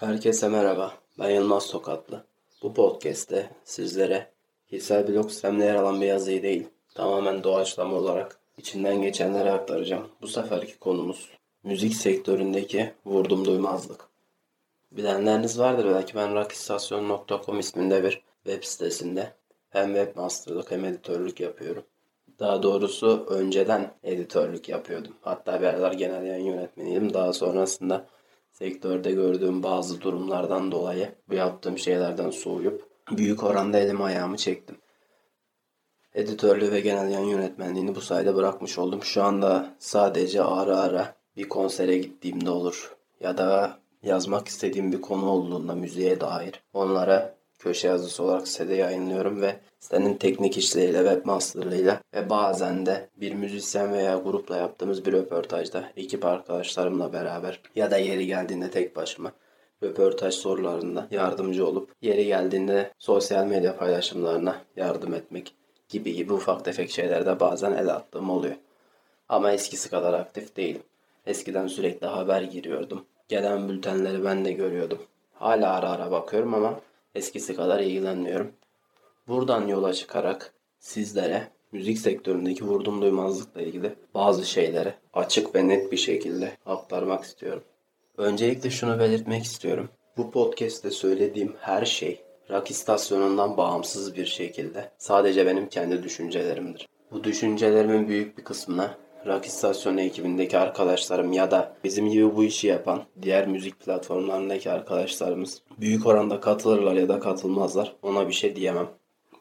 Herkese merhaba. Ben Yılmaz Tokatlı. Bu podcast'te sizlere kişisel blog sistemde yer alan bir yazıyı değil, tamamen doğaçlama olarak içinden geçenleri aktaracağım. Bu seferki konumuz müzik sektöründeki vurdum duymazlık. Bilenleriniz vardır belki ben rockistasyon.com isminde bir web sitesinde hem webmasterlık hem editörlük yapıyorum. Daha doğrusu önceden editörlük yapıyordum. Hatta bir aralar genel yayın yönetmeniydim. Daha sonrasında sektörde gördüğüm bazı durumlardan dolayı bu yaptığım şeylerden soğuyup büyük oranda elimi ayağımı çektim. Editörlüğü ve genel yayın yönetmenliğini bu sayede bırakmış oldum. Şu anda sadece ara ara bir konsere gittiğimde olur ya da yazmak istediğim bir konu olduğunda müziğe dair onlara köşe yazısı olarak sitede yayınlıyorum ve sitenin teknik işleriyle, webmasterlığıyla ve bazen de bir müzisyen veya grupla yaptığımız bir röportajda ekip arkadaşlarımla beraber ya da yeri geldiğinde tek başıma röportaj sorularında yardımcı olup yeri geldiğinde sosyal medya paylaşımlarına yardım etmek gibi gibi ufak tefek şeylerde bazen el attığım oluyor. Ama eskisi kadar aktif değilim. Eskiden sürekli haber giriyordum. Gelen bültenleri ben de görüyordum. Hala ara ara bakıyorum ama eskisi kadar ilgilenmiyorum. Buradan yola çıkarak sizlere müzik sektöründeki vurdum duymazlıkla ilgili bazı şeyleri açık ve net bir şekilde aktarmak istiyorum. Öncelikle şunu belirtmek istiyorum. Bu podcast'te söylediğim her şey rock istasyonundan bağımsız bir şekilde sadece benim kendi düşüncelerimdir. Bu düşüncelerimin büyük bir kısmına Rock istasyonu ekibindeki arkadaşlarım ya da bizim gibi bu işi yapan diğer müzik platformlarındaki arkadaşlarımız büyük oranda katılırlar ya da katılmazlar. Ona bir şey diyemem.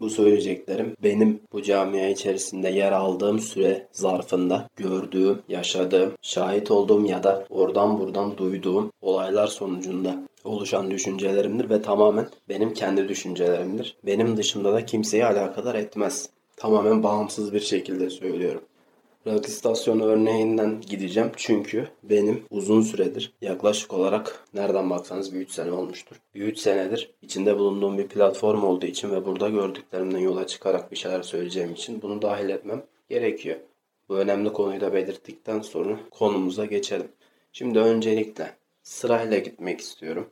Bu söyleyeceklerim benim bu camia içerisinde yer aldığım süre zarfında gördüğüm, yaşadığım, şahit olduğum ya da oradan buradan duyduğum olaylar sonucunda oluşan düşüncelerimdir ve tamamen benim kendi düşüncelerimdir. Benim dışımda da kimseyi alakadar etmez. Tamamen bağımsız bir şekilde söylüyorum. Rock istasyonu örneğinden gideceğim çünkü benim uzun süredir yaklaşık olarak nereden baksanız bir 3 sene olmuştur. Bir 3 senedir içinde bulunduğum bir platform olduğu için ve burada gördüklerimden yola çıkarak bir şeyler söyleyeceğim için bunu dahil etmem gerekiyor. Bu önemli konuyu da belirttikten sonra konumuza geçelim. Şimdi öncelikle sırayla gitmek istiyorum.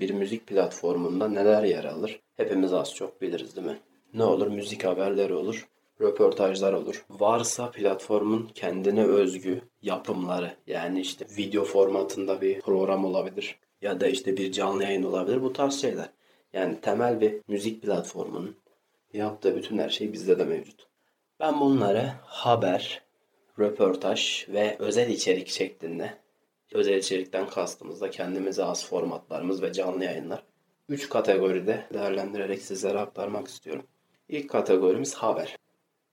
Bir müzik platformunda neler yer alır? Hepimiz az çok biliriz değil mi? Ne olur? Müzik haberleri olur röportajlar olur. Varsa platformun kendine özgü yapımları yani işte video formatında bir program olabilir ya da işte bir canlı yayın olabilir bu tarz şeyler. Yani temel bir müzik platformunun yaptığı bütün her şey bizde de mevcut. Ben bunları haber, röportaj ve özel içerik şeklinde özel içerikten kastımızda kendimize az formatlarımız ve canlı yayınlar 3 kategoride değerlendirerek sizlere aktarmak istiyorum. İlk kategorimiz haber.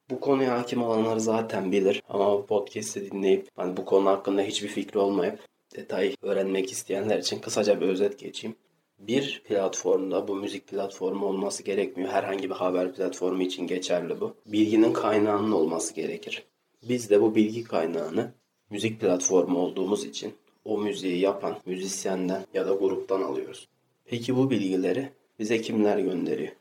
Bu konuya hakim olanlar zaten bilir ama bu podcast'i dinleyip hani bu konu hakkında hiçbir fikri olmayıp detay öğrenmek isteyenler için kısaca bir özet geçeyim. Bir platformda bu müzik platformu olması gerekmiyor. Herhangi bir haber platformu için geçerli bu. Bilginin kaynağının olması gerekir. Biz de bu bilgi kaynağını müzik platformu olduğumuz için o müziği yapan müzisyenden ya da gruptan alıyoruz. Peki bu bilgileri bize kimler gönderiyor?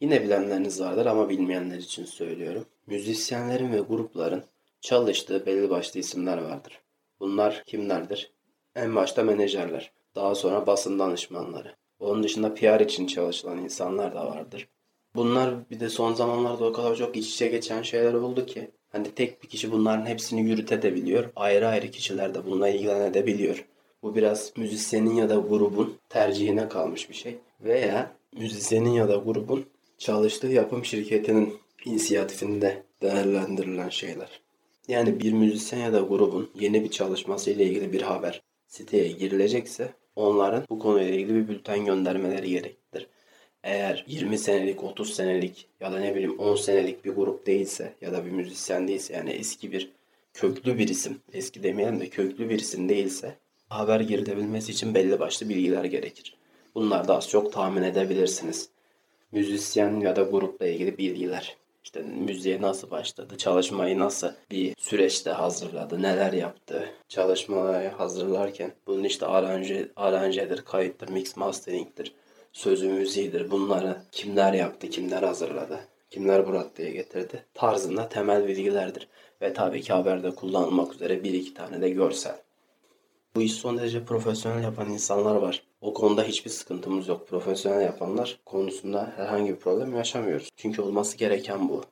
Yine bilenleriniz vardır ama bilmeyenler için söylüyorum. Müzisyenlerin ve grupların çalıştığı belli başlı isimler vardır. Bunlar kimlerdir? En başta menajerler, daha sonra basın danışmanları. Onun dışında PR için çalışılan insanlar da vardır. Bunlar bir de son zamanlarda o kadar çok iç içe geçen şeyler oldu ki hani tek bir kişi bunların hepsini yürütebiliyor. Ayrı ayrı kişiler de bununla ilgilenebiliyor. Bu biraz müzisyenin ya da grubun tercihine kalmış bir şey. Veya müzisyenin ya da grubun çalıştığı yapım şirketinin inisiyatifinde değerlendirilen şeyler. Yani bir müzisyen ya da grubun yeni bir çalışması ile ilgili bir haber siteye girilecekse onların bu konuyla ilgili bir bülten göndermeleri gereklidir. Eğer 20 senelik, 30 senelik ya da ne bileyim 10 senelik bir grup değilse ya da bir müzisyen değilse yani eski bir köklü bir isim, eski demeyelim de köklü bir isim değilse haber girilebilmesi için belli başlı bilgiler gerekir. Bunlar da az çok tahmin edebilirsiniz müzisyen ya da grupla ilgili bilgiler. İşte müziğe nasıl başladı, çalışmayı nasıl bir süreçte hazırladı, neler yaptı, çalışmayı hazırlarken bunun işte aranje, aranjedir, kayıttır, mix mastering'tir, sözü müziğidir. Bunları kimler yaptı, kimler hazırladı, kimler bu raddeye getirdi tarzında temel bilgilerdir. Ve tabii ki haberde kullanılmak üzere bir iki tane de görsel. Bu iş son derece profesyonel yapan insanlar var. O konuda hiçbir sıkıntımız yok. Profesyonel yapanlar konusunda herhangi bir problem yaşamıyoruz. Çünkü olması gereken bu.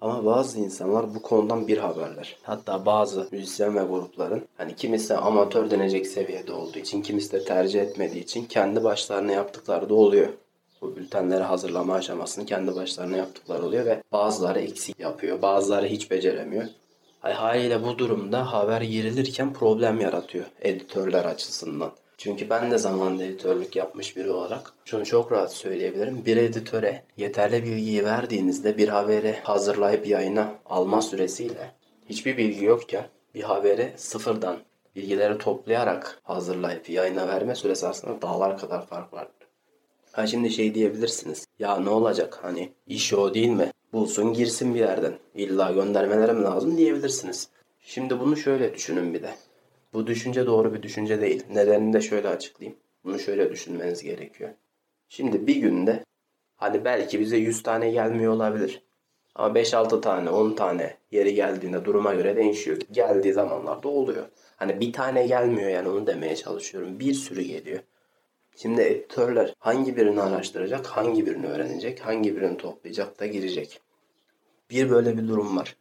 Ama bazı insanlar bu konudan bir haberler. Hatta bazı müzisyen ve grupların hani kimisi amatör denecek seviyede olduğu için, kimisi de tercih etmediği için kendi başlarına yaptıkları da oluyor. Bu bültenleri hazırlama aşamasını kendi başlarına yaptıkları oluyor ve bazıları eksik yapıyor, bazıları hiç beceremiyor. Haliyle bu durumda haber girilirken problem yaratıyor editörler açısından. Çünkü ben de zamanında editörlük yapmış biri olarak şunu çok rahat söyleyebilirim. Bir editöre yeterli bilgiyi verdiğinizde bir haberi hazırlayıp yayına alma süresiyle hiçbir bilgi yokken bir haberi sıfırdan bilgileri toplayarak hazırlayıp yayına verme süresi aslında dağlar kadar fark var. Ha şimdi şey diyebilirsiniz. Ya ne olacak hani iş o değil mi? Bulsun girsin bir yerden. İlla göndermelerim lazım diyebilirsiniz. Şimdi bunu şöyle düşünün bir de. Bu düşünce doğru bir düşünce değil. Nedenini de şöyle açıklayayım. Bunu şöyle düşünmeniz gerekiyor. Şimdi bir günde hani belki bize 100 tane gelmiyor olabilir. Ama 5-6 tane, 10 tane yeri geldiğinde duruma göre değişiyor. Geldiği zamanlarda oluyor. Hani bir tane gelmiyor yani onu demeye çalışıyorum. Bir sürü geliyor. Şimdi editörler hangi birini araştıracak, hangi birini öğrenecek, hangi birini toplayacak da girecek. Bir böyle bir durum var.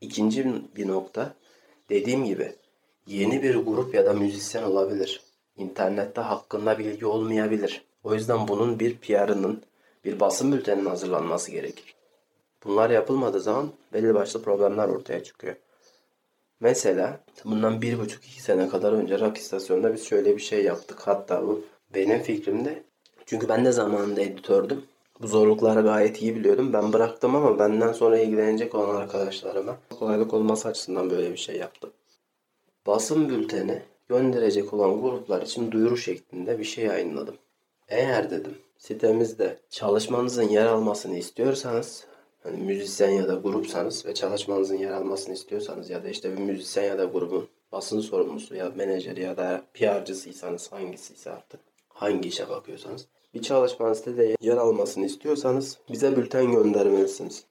İkinci bir nokta dediğim gibi yeni bir grup ya da müzisyen olabilir. İnternette hakkında bilgi olmayabilir. O yüzden bunun bir PR'ının, bir basın bülteninin hazırlanması gerekir. Bunlar yapılmadığı zaman belli başlı problemler ortaya çıkıyor. Mesela bundan bir buçuk iki sene kadar önce rock istasyonunda biz şöyle bir şey yaptık. Hatta bu benim fikrimde. Çünkü ben de zamanında editördüm. Bu zorlukları gayet iyi biliyordum. Ben bıraktım ama benden sonra ilgilenecek olan arkadaşlarıma kolaylık olması açısından böyle bir şey yaptım. Basın bülteni gönderecek olan gruplar için duyuru şeklinde bir şey yayınladım. Eğer dedim sitemizde çalışmanızın yer almasını istiyorsanız hani müzisyen ya da grupsanız ve çalışmanızın yer almasını istiyorsanız ya da işte bir müzisyen ya da grubun basın sorumlusu ya menajeri ya da PR'cısıysanız hangisiyse artık hangi işe bakıyorsanız bir çalışmanın sitede yer almasını istiyorsanız bize bülten göndermelisiniz.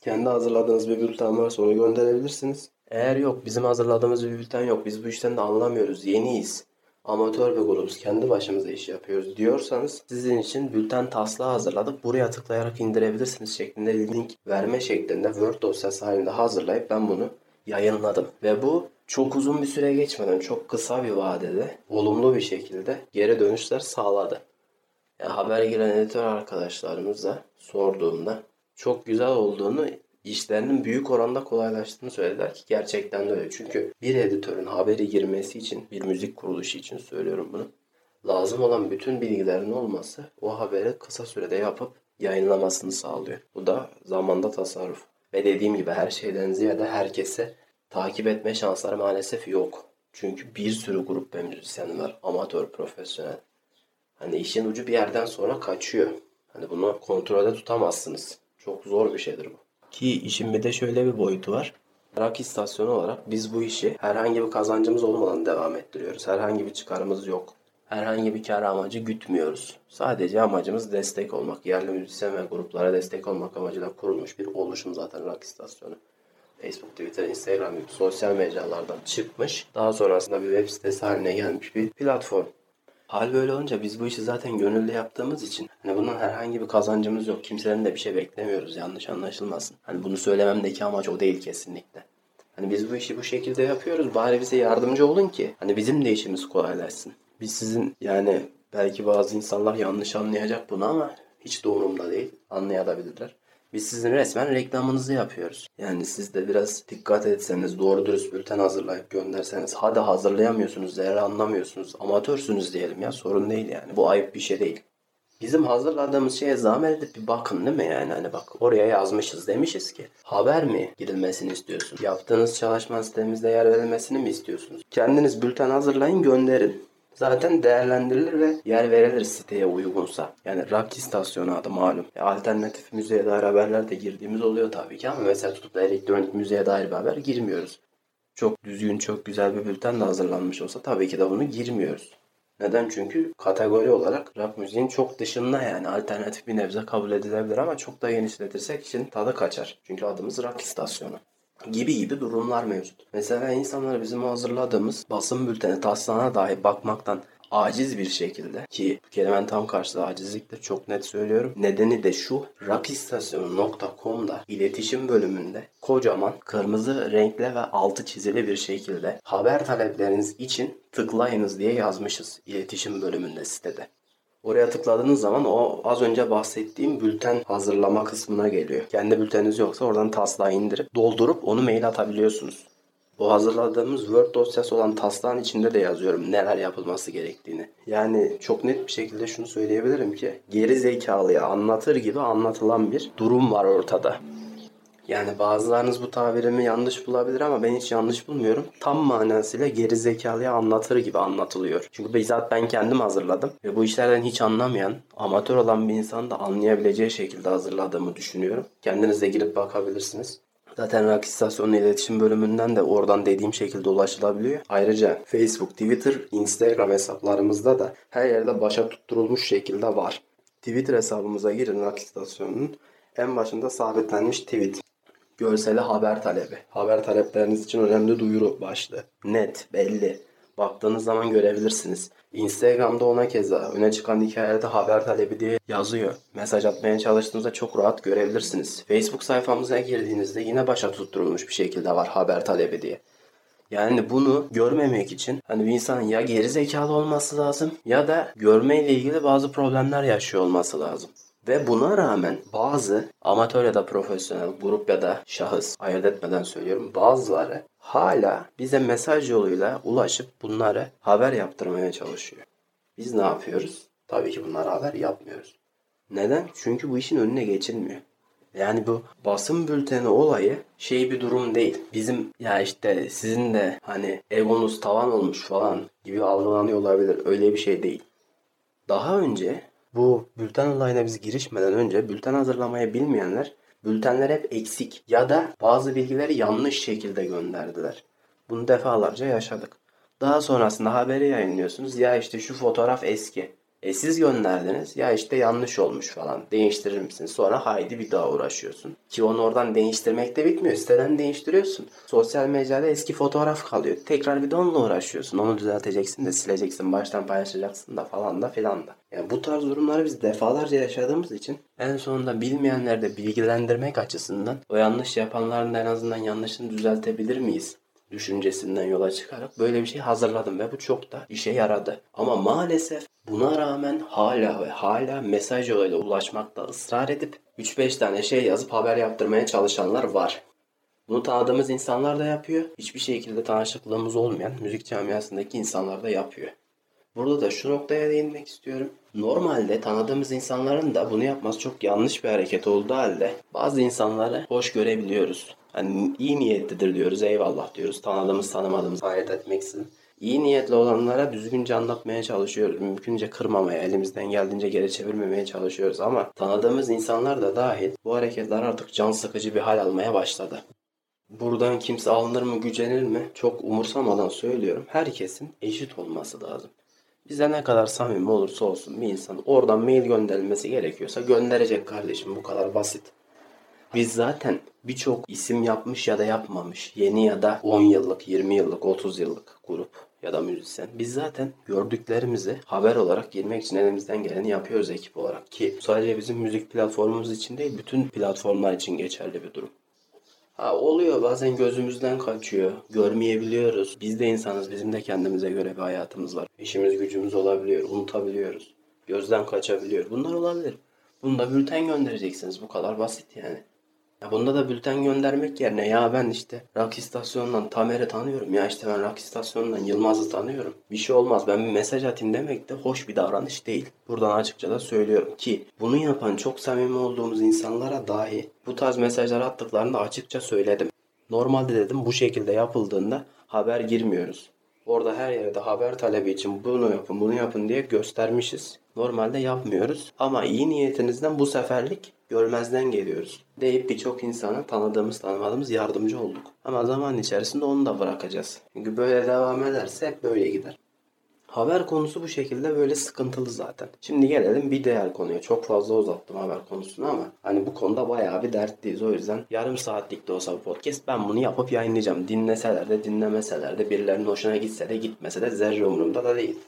Kendi hazırladığınız bir bülten varsa onu gönderebilirsiniz. Eğer yok bizim hazırladığımız bir bülten yok biz bu işten de anlamıyoruz yeniyiz amatör bir grubuz kendi başımıza iş yapıyoruz diyorsanız sizin için bülten taslağı hazırladık buraya tıklayarak indirebilirsiniz şeklinde link verme şeklinde Word dosyası halinde hazırlayıp ben bunu yayınladım. Ve bu çok uzun bir süre geçmeden çok kısa bir vadede olumlu bir şekilde geri dönüşler sağladı. Yani haber giren editör arkadaşlarımız da sorduğumda çok güzel olduğunu işlerinin büyük oranda kolaylaştığını söylediler ki gerçekten de öyle. Çünkü bir editörün haberi girmesi için bir müzik kuruluşu için söylüyorum bunu. Lazım olan bütün bilgilerin olması o haberi kısa sürede yapıp yayınlamasını sağlıyor. Bu da zamanda tasarruf. Ve dediğim gibi her şeyden ziyade herkese takip etme şansları maalesef yok. Çünkü bir sürü grup ve müzisyen var. Amatör, profesyonel. Hani işin ucu bir yerden sonra kaçıyor. Hani bunu kontrolde tutamazsınız. Çok zor bir şeydir bu. Ki işin bir de şöyle bir boyutu var. Rock istasyonu olarak biz bu işi herhangi bir kazancımız olmadan devam ettiriyoruz. Herhangi bir çıkarımız yok. Herhangi bir kar amacı gütmüyoruz. Sadece amacımız destek olmak. Yerli müzisyen ve gruplara destek olmak amacıyla kurulmuş bir oluşum zaten rock istasyonu. Facebook, Twitter, Instagram gibi sosyal mecralardan çıkmış. Daha sonrasında bir web sitesi haline gelmiş bir platform. Hal böyle olunca biz bu işi zaten gönüllü yaptığımız için hani bunun herhangi bir kazancımız yok. Kimsenin de bir şey beklemiyoruz yanlış anlaşılmasın. Hani bunu söylememdeki amaç o değil kesinlikle. Hani biz bu işi bu şekilde yapıyoruz. Bari bize yardımcı olun ki hani bizim de işimiz kolaylaşsın. Biz sizin yani belki bazı insanlar yanlış anlayacak bunu ama hiç doğrumda değil. Anlayabilirler. Biz sizin resmen reklamınızı yapıyoruz. Yani siz de biraz dikkat etseniz, doğru dürüst bülten hazırlayıp gönderseniz. Hadi hazırlayamıyorsunuz, zerre anlamıyorsunuz. Amatörsünüz diyelim ya sorun değil yani. Bu ayıp bir şey değil. Bizim hazırladığımız şeye zahmet edip bir bakın değil mi yani? Hani bak oraya yazmışız demişiz ki haber mi girilmesini istiyorsun? Yaptığınız çalışma sitemizde yer verilmesini mi istiyorsunuz? Kendiniz bülten hazırlayın gönderin zaten değerlendirilir ve yer verilir siteye uygunsa. Yani rock istasyonu adı malum. E, alternatif müziğe dair haberler de girdiğimiz oluyor tabii ki ama mesela tutup da elektronik müziğe dair bir haber girmiyoruz. Çok düzgün, çok güzel bir bülten de hazırlanmış olsa tabii ki de bunu girmiyoruz. Neden? Çünkü kategori olarak rock müziğin çok dışında yani alternatif bir nebze kabul edilebilir ama çok da genişletirsek için tadı kaçar. Çünkü adımız rock istasyonu gibi gibi durumlar mevcut. Mesela insanlar bizim hazırladığımız basın bülteni taslağına dahi bakmaktan aciz bir şekilde ki bu kelimenin tam karşılığı acizliktir çok net söylüyorum. Nedeni de şu rakistasyonu.com'da iletişim bölümünde kocaman kırmızı renkle ve altı çizili bir şekilde haber talepleriniz için tıklayınız diye yazmışız iletişim bölümünde sitede. Oraya tıkladığınız zaman o az önce bahsettiğim bülten hazırlama kısmına geliyor. Kendi bülteniniz yoksa oradan taslağı indirip doldurup onu mail atabiliyorsunuz. Bu hazırladığımız Word dosyası olan taslağın içinde de yazıyorum neler yapılması gerektiğini. Yani çok net bir şekilde şunu söyleyebilirim ki geri zekalıya anlatır gibi anlatılan bir durum var ortada. Yani bazılarınız bu tabirimi yanlış bulabilir ama ben hiç yanlış bulmuyorum. Tam manasıyla geri zekalıya anlatır gibi anlatılıyor. Çünkü bizzat ben kendim hazırladım. Ve bu işlerden hiç anlamayan, amatör olan bir insan da anlayabileceği şekilde hazırladığımı düşünüyorum. Kendiniz de girip bakabilirsiniz. Zaten Rock İstasyonu iletişim bölümünden de oradan dediğim şekilde ulaşılabiliyor. Ayrıca Facebook, Twitter, Instagram hesaplarımızda da her yerde başa tutturulmuş şekilde var. Twitter hesabımıza girin Rock İstasyonu'nun en başında sabitlenmiş tweet. Görseli haber talebi. Haber talepleriniz için önemli duyuru başlığı. Net, belli. Baktığınız zaman görebilirsiniz. Instagram'da ona keza öne çıkan hikayelerde haber talebi diye yazıyor. Mesaj atmaya çalıştığınızda çok rahat görebilirsiniz. Facebook sayfamıza girdiğinizde yine başa tutturulmuş bir şekilde var haber talebi diye. Yani bunu görmemek için hani bir insanın ya geri zekalı olması lazım ya da görmeyle ilgili bazı problemler yaşıyor olması lazım. Ve buna rağmen bazı amatör ya da profesyonel grup ya da şahıs ayırt etmeden söylüyorum bazıları hala bize mesaj yoluyla ulaşıp bunları haber yaptırmaya çalışıyor. Biz ne yapıyoruz? Tabii ki bunlara haber yapmıyoruz. Neden? Çünkü bu işin önüne geçilmiyor. Yani bu basın bülteni olayı şey bir durum değil. Bizim ya işte sizin de hani egonuz tavan olmuş falan gibi algılanıyor olabilir. Öyle bir şey değil. Daha önce bu bülten olayına biz girişmeden önce bülten hazırlamayı bilmeyenler bültenler hep eksik ya da bazı bilgileri yanlış şekilde gönderdiler. Bunu defalarca yaşadık. Daha sonrasında haberi yayınlıyorsunuz. Ya işte şu fotoğraf eski. E siz gönderdiniz. Ya işte yanlış olmuş falan. Değiştirir misin? Sonra haydi bir daha uğraşıyorsun. Ki onu oradan değiştirmek de bitmiyor. Siteden değiştiriyorsun. Sosyal medyada eski fotoğraf kalıyor. Tekrar bir de onunla uğraşıyorsun. Onu düzelteceksin de sileceksin. Baştan paylaşacaksın da falan da filan da. Yani bu tarz durumları biz defalarca yaşadığımız için en sonunda bilmeyenleri de bilgilendirmek açısından o yanlış yapanların en azından yanlışını düzeltebilir miyiz? Düşüncesinden yola çıkarak böyle bir şey hazırladım ve bu çok da işe yaradı. Ama maalesef buna rağmen hala ve hala mesaj yoluyla ulaşmakta ısrar edip 3-5 tane şey yazıp haber yaptırmaya çalışanlar var. Bunu tanıdığımız insanlar da yapıyor. Hiçbir şekilde tanışıklığımız olmayan müzik camiasındaki insanlar da yapıyor. Burada da şu noktaya değinmek istiyorum. Normalde tanıdığımız insanların da bunu yapması çok yanlış bir hareket olduğu halde bazı insanları hoş görebiliyoruz. Hani iyi niyetlidir diyoruz, eyvallah diyoruz. Tanıdığımız tanımadığımız ayırt etmeksizin. İyi niyetli olanlara düzgünce anlatmaya çalışıyoruz. Mümkünce kırmamaya, elimizden geldiğince geri çevirmemeye çalışıyoruz. Ama tanıdığımız insanlar da dahil bu hareketler artık can sıkıcı bir hal almaya başladı. Buradan kimse alınır mı, gücenir mi? Çok umursamadan söylüyorum. Herkesin eşit olması lazım. Bize ne kadar samimi olursa olsun bir insan oradan mail gönderilmesi gerekiyorsa gönderecek kardeşim bu kadar basit. Biz zaten birçok isim yapmış ya da yapmamış yeni ya da 10 yıllık, 20 yıllık, 30 yıllık grup ya da müzisyen. Biz zaten gördüklerimizi haber olarak girmek için elimizden geleni yapıyoruz ekip olarak ki sadece bizim müzik platformumuz için değil bütün platformlar için geçerli bir durum. Ha, oluyor bazen gözümüzden kaçıyor. Görmeyebiliyoruz. Biz de insanız. Bizim de kendimize göre bir hayatımız var. İşimiz gücümüz olabiliyor. Unutabiliyoruz. Gözden kaçabiliyor. Bunlar olabilir. Bunda bülten göndereceksiniz. Bu kadar basit yani. Ya bunda da bülten göndermek yerine ya ben işte rock istasyonundan Tamer'i tanıyorum. Ya işte ben rock istasyonundan Yılmaz'ı tanıyorum. Bir şey olmaz ben bir mesaj atayım demek de hoş bir davranış değil. Buradan açıkça da söylüyorum ki bunu yapan çok samimi olduğumuz insanlara dahi bu tarz mesajlar attıklarında açıkça söyledim. Normalde dedim bu şekilde yapıldığında haber girmiyoruz. Orada her yerde haber talebi için bunu yapın bunu yapın diye göstermişiz. Normalde yapmıyoruz ama iyi niyetinizden bu seferlik görmezden geliyoruz. Deyip birçok insana tanıdığımız tanımadığımız yardımcı olduk. Ama zaman içerisinde onu da bırakacağız. Çünkü böyle devam ederse hep böyle gider. Haber konusu bu şekilde böyle sıkıntılı zaten. Şimdi gelelim bir diğer konuya. Çok fazla uzattım haber konusunu ama hani bu konuda bayağı bir dertliyiz. O yüzden yarım saatlik de olsa bu podcast ben bunu yapıp yayınlayacağım. Dinleseler de dinlemeseler de birilerinin hoşuna gitse de gitmese de zerre umurumda da değil.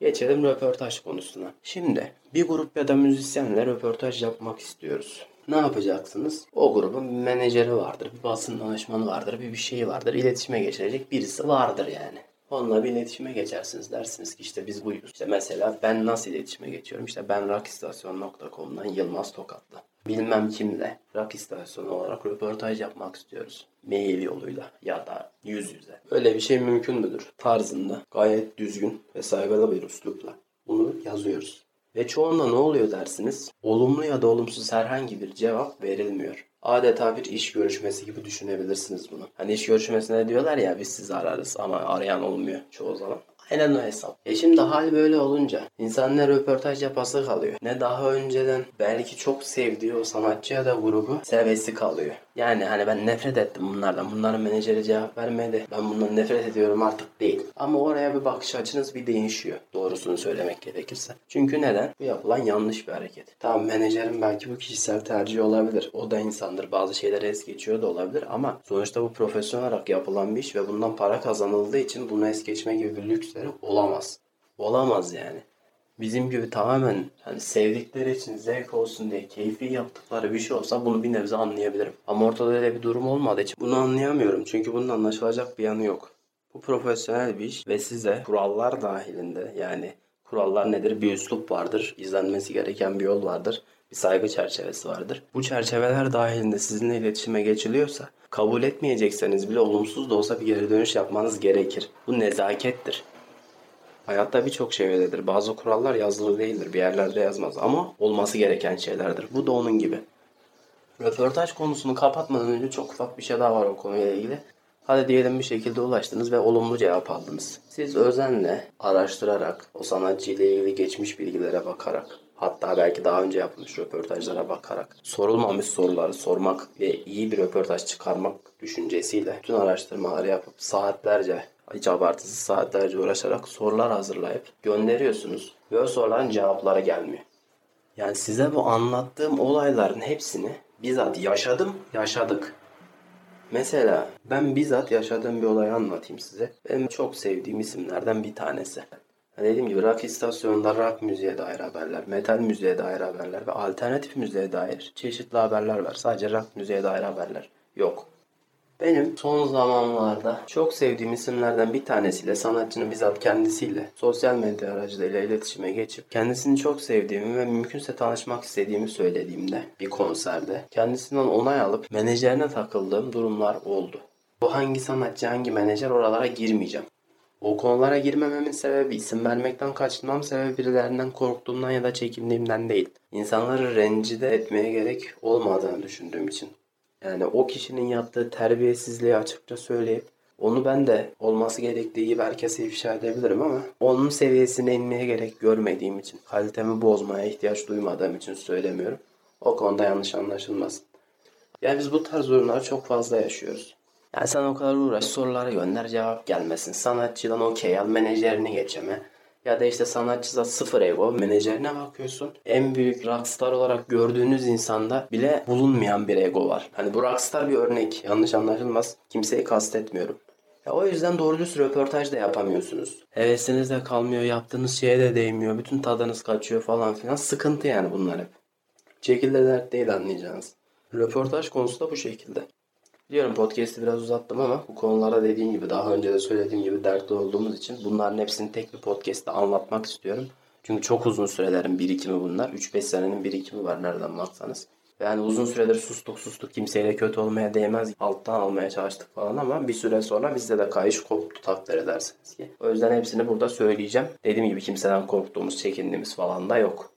Geçelim röportaj konusuna. Şimdi bir grup ya da müzisyenle röportaj yapmak istiyoruz. Ne yapacaksınız? O grubun bir menajeri vardır, bir basın danışmanı vardır, bir bir şeyi vardır. İletişime geçirecek birisi vardır yani. Onunla bir iletişime geçersiniz. Dersiniz ki işte biz buyuz. İşte mesela ben nasıl iletişime geçiyorum? İşte ben rockistasyon.com'dan Yılmaz Tokatlı. Bilmem kimle rock istasyonu olarak röportaj yapmak istiyoruz. Mail yoluyla ya da yüz yüze. Öyle bir şey mümkün müdür? Tarzında gayet düzgün ve saygılı bir üslupla. Bunu yazıyoruz. Ve çoğunda ne oluyor dersiniz? Olumlu ya da olumsuz herhangi bir cevap verilmiyor. Adeta bir iş görüşmesi gibi düşünebilirsiniz bunu. Hani iş görüşmesinde diyorlar ya biz sizi ararız ama arayan olmuyor çoğu zaman. Aynen o hesap. E şimdi hal böyle olunca insan ne röportaj yapası kalıyor ne daha önceden belki çok sevdiği o sanatçı ya da grubu sevesi kalıyor. Yani hani ben nefret ettim bunlardan. Bunların menajeri cevap vermedi. Ben bundan nefret ediyorum artık değil. Ama oraya bir bakış açınız bir değişiyor. Doğrusunu söylemek gerekirse. Çünkü neden? Bu yapılan yanlış bir hareket. Tamam menajerin belki bu kişisel tercih olabilir. O da insandır. Bazı şeyleri es geçiyor da olabilir. Ama sonuçta bu profesyonel olarak yapılan bir iş ve bundan para kazanıldığı için bunu es geçme gibi bir lüksleri olamaz. Olamaz yani bizim gibi tamamen hani sevdikleri için zevk olsun diye keyfi yaptıkları bir şey olsa bunu bir nebze anlayabilirim. Ama ortada öyle bir durum olmadığı için bunu anlayamıyorum. Çünkü bunun anlaşılacak bir yanı yok. Bu profesyonel bir iş ve size kurallar dahilinde yani kurallar nedir? Bir üslup vardır, izlenmesi gereken bir yol vardır, bir saygı çerçevesi vardır. Bu çerçeveler dahilinde sizinle iletişime geçiliyorsa kabul etmeyecekseniz bile olumsuz da olsa bir geri dönüş yapmanız gerekir. Bu nezakettir. Hayatta birçok şey öyledir. Bazı kurallar yazılı değildir. Bir yerlerde yazmaz ama olması gereken şeylerdir. Bu da onun gibi. Röportaj konusunu kapatmadan önce çok ufak bir şey daha var o konuyla ilgili. Hadi diyelim bir şekilde ulaştınız ve olumlu cevap aldınız. Siz özenle araştırarak, o sanatçı ile ilgili geçmiş bilgilere bakarak, hatta belki daha önce yapılmış röportajlara bakarak, sorulmamış soruları sormak ve iyi bir röportaj çıkarmak düşüncesiyle bütün araştırmaları yapıp saatlerce hiç abartısız saatlerce uğraşarak sorular hazırlayıp gönderiyorsunuz. Ve o soruların cevapları gelmiyor. Yani size bu anlattığım olayların hepsini bizzat yaşadım, yaşadık. Mesela ben bizzat yaşadığım bir olayı anlatayım size. Benim çok sevdiğim isimlerden bir tanesi. Dediğim gibi rock istasyonunda rock müziğe dair haberler, metal müziğe dair haberler ve alternatif müziğe dair çeşitli haberler var. Sadece rock müziğe dair haberler yok. Benim son zamanlarda çok sevdiğim isimlerden bir tanesiyle, sanatçının bizzat kendisiyle sosyal medya aracılığıyla iletişime geçip kendisini çok sevdiğimi ve mümkünse tanışmak istediğimi söylediğimde bir konserde kendisinden onay alıp menajerine takıldığım durumlar oldu. Bu hangi sanatçı, hangi menajer oralara girmeyeceğim. O konulara girmememin sebebi isim vermekten kaçınmam sebebi birilerinden korktuğumdan ya da çekindiğimden değil. İnsanları rencide etmeye gerek olmadığını düşündüğüm için. Yani o kişinin yaptığı terbiyesizliği açıkça söyleyip onu ben de olması gerektiği gibi herkese ifşa edebilirim ama onun seviyesine inmeye gerek görmediğim için, kalitemi bozmaya ihtiyaç duymadığım için söylemiyorum. O konuda yanlış anlaşılmasın. Yani biz bu tarz durumları çok fazla yaşıyoruz. Yani sen o kadar uğraş soruları gönder cevap gelmesin. Sanatçıdan okey al menajerini geçeme. Ya da işte sanatçıda sıfır ego. Menajerine bakıyorsun. En büyük rockstar olarak gördüğünüz insanda bile bulunmayan bir ego var. Hani bu rockstar bir örnek. Yanlış anlaşılmaz. Kimseyi kastetmiyorum. Ya o yüzden doğru düz röportaj da yapamıyorsunuz. Hevesiniz de kalmıyor, yaptığınız şeye de değmiyor. Bütün tadınız kaçıyor falan filan. Sıkıntı yani bunlar hep. Şekilde dert değil anlayacağınız. Röportaj konusu da bu şekilde. Biliyorum podcast'i biraz uzattım ama bu konulara dediğim gibi daha önce de söylediğim gibi dertli olduğumuz için bunların hepsini tek bir podcast'te anlatmak istiyorum. Çünkü çok uzun sürelerin birikimi bunlar. 3-5 senenin birikimi var nereden baksanız. Yani uzun süredir sustuk sustuk kimseyle kötü olmaya değmez. Alttan almaya çalıştık falan ama bir süre sonra bizde de kayış koptu takdir edersiniz ki. O yüzden hepsini burada söyleyeceğim. Dediğim gibi kimseden korktuğumuz, çekindiğimiz falan da yok.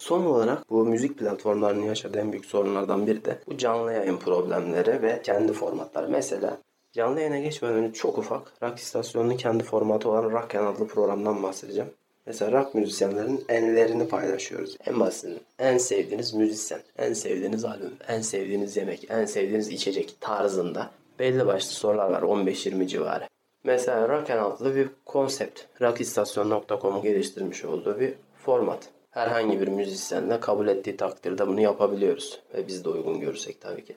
Son olarak bu müzik platformlarının yaşadığı en büyük sorunlardan biri de bu canlı yayın problemleri ve kendi formatları. Mesela canlı yayına geçmeden önce çok ufak rock istasyonunun kendi formatı olan Rock adlı programdan bahsedeceğim. Mesela rock müzisyenlerin enlerini paylaşıyoruz. En basitinden en sevdiğiniz müzisyen, en sevdiğiniz albüm, en sevdiğiniz yemek, en sevdiğiniz içecek tarzında belli başlı sorular var 15-20 civarı. Mesela Rock adlı bir konsept. Rockistasyon.com'un geliştirmiş olduğu bir format herhangi bir müzisyenle kabul ettiği takdirde bunu yapabiliyoruz. Ve biz de uygun görürsek tabii ki.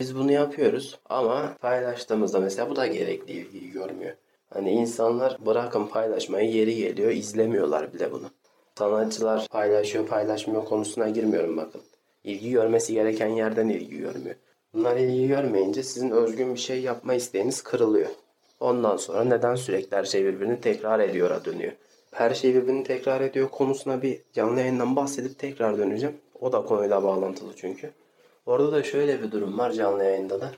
Biz bunu yapıyoruz ama paylaştığımızda mesela bu da gerekli ilgiyi görmüyor. Hani insanlar bırakın paylaşmayı yeri geliyor izlemiyorlar bile bunu. Sanatçılar paylaşıyor paylaşmıyor konusuna girmiyorum bakın. İlgi görmesi gereken yerden ilgi görmüyor. Bunlar ilgi görmeyince sizin özgün bir şey yapma isteğiniz kırılıyor. Ondan sonra neden sürekli her şey birbirini tekrar ediyor'a dönüyor. Her şey birbirini tekrar ediyor konusuna bir canlı yayından bahsedip tekrar döneceğim. O da konuyla bağlantılı çünkü. Orada da şöyle bir durum var canlı yayında da.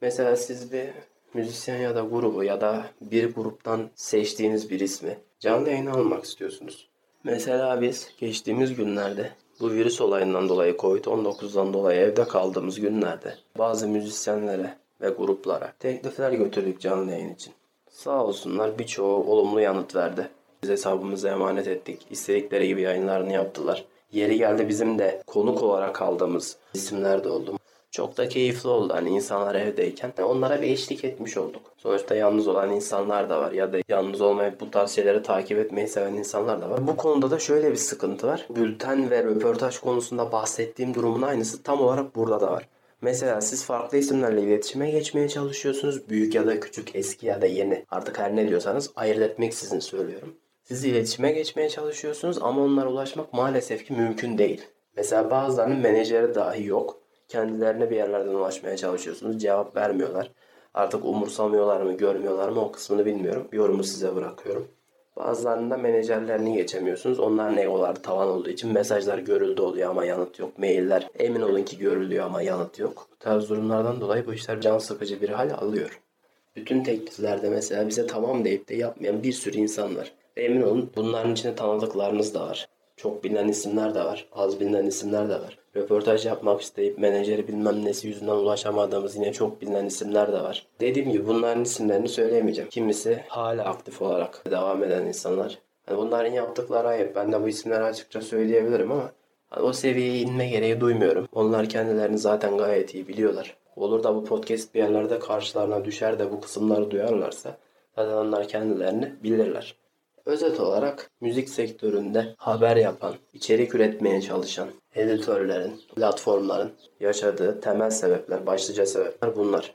Mesela siz bir müzisyen ya da grubu ya da bir gruptan seçtiğiniz bir ismi canlı yayına almak istiyorsunuz. Mesela biz geçtiğimiz günlerde bu virüs olayından dolayı Covid-19'dan dolayı evde kaldığımız günlerde bazı müzisyenlere ve gruplara teklifler götürdük canlı yayın için. Sağ olsunlar birçoğu olumlu yanıt verdi. Biz hesabımıza emanet ettik. İstedikleri gibi yayınlarını yaptılar. Yeri geldi bizim de konuk olarak aldığımız isimler de oldu. Çok da keyifli oldu hani insanlar evdeyken. Onlara bir eşlik etmiş olduk. Sonuçta yalnız olan insanlar da var ya da yalnız olmayıp bu tarz şeyleri takip etmeyi seven insanlar da var. Bu konuda da şöyle bir sıkıntı var. Bülten ve röportaj konusunda bahsettiğim durumun aynısı tam olarak burada da var. Mesela siz farklı isimlerle iletişime geçmeye çalışıyorsunuz. Büyük ya da küçük, eski ya da yeni. Artık her ne diyorsanız ayırt etmek sizin söylüyorum. Siz iletişime geçmeye çalışıyorsunuz ama onlara ulaşmak maalesef ki mümkün değil. Mesela bazılarının menajeri dahi yok. Kendilerine bir yerlerden ulaşmaya çalışıyorsunuz. Cevap vermiyorlar. Artık umursamıyorlar mı, görmüyorlar mı o kısmını bilmiyorum. Yorumu size bırakıyorum. Bazılarında menajerlerini geçemiyorsunuz. Onların egoları tavan olduğu için mesajlar görüldü oluyor ama yanıt yok. Mailler emin olun ki görülüyor ama yanıt yok. Bu tarz durumlardan dolayı bu işler can sıkıcı bir hal alıyor. Bütün tekliflerde mesela bize tamam deyip de yapmayan bir sürü insan var. Emin olun bunların içinde tanıdıklarınız da var. Çok bilinen isimler de var. Az bilinen isimler de var. Röportaj yapmak isteyip menajeri bilmem nesi yüzünden ulaşamadığımız yine çok bilinen isimler de var. Dediğim gibi bunların isimlerini söyleyemeyeceğim. Kimisi hala aktif olarak devam eden insanlar. Hani bunların yaptıkları ayıp. Ben de bu isimleri açıkça söyleyebilirim ama hani o seviyeye inme gereği duymuyorum. Onlar kendilerini zaten gayet iyi biliyorlar. Olur da bu podcast bir yerlerde karşılarına düşer de bu kısımları duyarlarsa zaten onlar kendilerini bilirler. Özet olarak müzik sektöründe haber yapan, içerik üretmeye çalışan editörlerin, platformların yaşadığı temel sebepler, başlıca sebepler bunlar.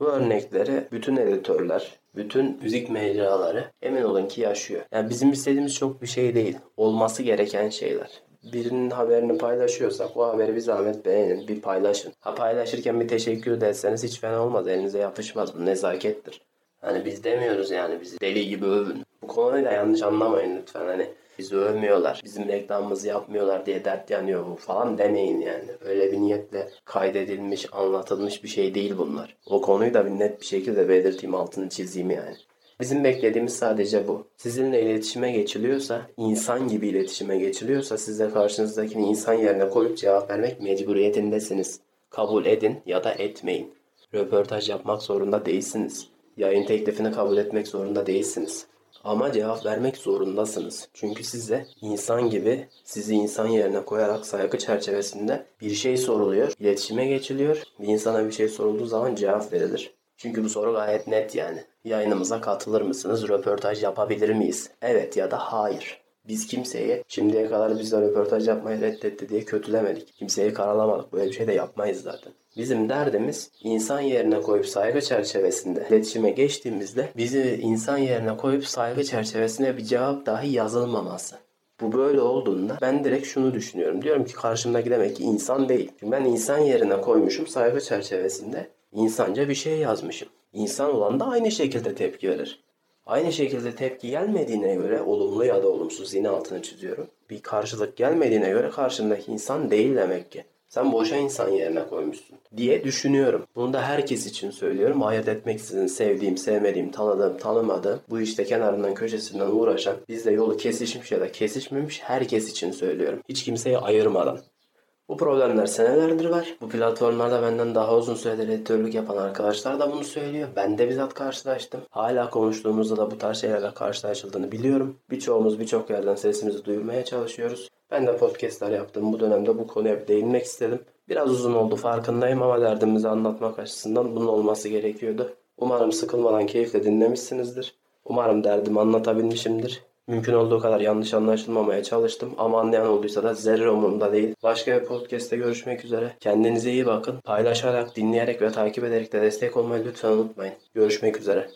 Bu örnekleri bütün editörler, bütün müzik mecraları emin olun ki yaşıyor. Yani bizim istediğimiz çok bir şey değil. Olması gereken şeyler. Birinin haberini paylaşıyorsak o haberi bir zahmet beğenin, bir paylaşın. Ha paylaşırken bir teşekkür de etseniz hiç fena olmaz. Elinize yapışmaz. Bu nezakettir. Hani biz demiyoruz yani bizi deli gibi övün. Bu konuyu da yanlış anlamayın lütfen. Hani bizi övmüyorlar, bizim reklamımızı yapmıyorlar diye dert yanıyor bu falan demeyin yani. Öyle bir niyetle kaydedilmiş, anlatılmış bir şey değil bunlar. O konuyu da bir net bir şekilde belirteyim, altını çizeyim yani. Bizim beklediğimiz sadece bu. Sizinle iletişime geçiliyorsa, insan gibi iletişime geçiliyorsa siz de karşınızdakini insan yerine koyup cevap vermek mecburiyetindesiniz. Kabul edin ya da etmeyin. Röportaj yapmak zorunda değilsiniz. Yayın teklifini kabul etmek zorunda değilsiniz. Ama cevap vermek zorundasınız. Çünkü size insan gibi sizi insan yerine koyarak saygı çerçevesinde bir şey soruluyor. iletişime geçiliyor. Bir insana bir şey sorulduğu zaman cevap verilir. Çünkü bu soru gayet net yani. Yayınımıza katılır mısınız? Röportaj yapabilir miyiz? Evet ya da hayır. Biz kimseye şimdiye kadar bizle röportaj yapmayı reddetti diye kötülemedik. Kimseyi karalamadık. Böyle bir şey de yapmayız zaten. Bizim derdimiz insan yerine koyup saygı çerçevesinde iletişime geçtiğimizde bizi insan yerine koyup saygı çerçevesinde bir cevap dahi yazılmaması. Bu böyle olduğunda ben direkt şunu düşünüyorum. Diyorum ki karşımdaki demek ki insan değil. Çünkü ben insan yerine koymuşum saygı çerçevesinde insanca bir şey yazmışım. İnsan olan da aynı şekilde tepki verir. Aynı şekilde tepki gelmediğine göre olumlu ya da olumsuz yine altını çiziyorum. Bir karşılık gelmediğine göre karşımdaki insan değil demek ki. Sen boşa insan yerine koymuşsun diye düşünüyorum. Bunu da herkes için söylüyorum. Ayırt etmeksizin sevdiğim, sevmediğim, tanıdığım, tanımadığım, bu işte kenarından köşesinden uğraşan, bizde yolu kesişmiş ya da kesişmemiş herkes için söylüyorum. Hiç kimseyi ayırmadan. Bu problemler senelerdir var. Bu platformlarda benden daha uzun süredir editörlük yapan arkadaşlar da bunu söylüyor. Ben de bizzat karşılaştım. Hala konuştuğumuzda da bu tarz şeylerle karşılaşıldığını biliyorum. Birçoğumuz birçok yerden sesimizi duyurmaya çalışıyoruz. Ben de podcastler yaptım. Bu dönemde bu konuya bir değinmek istedim. Biraz uzun oldu farkındayım ama derdimizi anlatmak açısından bunun olması gerekiyordu. Umarım sıkılmadan keyifle dinlemişsinizdir. Umarım derdimi anlatabilmişimdir. Mümkün olduğu kadar yanlış anlaşılmamaya çalıştım ama anlayan olduysa da zerre umurumda değil. Başka bir podcast'te görüşmek üzere. Kendinize iyi bakın. Paylaşarak, dinleyerek ve takip ederek de destek olmayı lütfen unutmayın. Görüşmek üzere.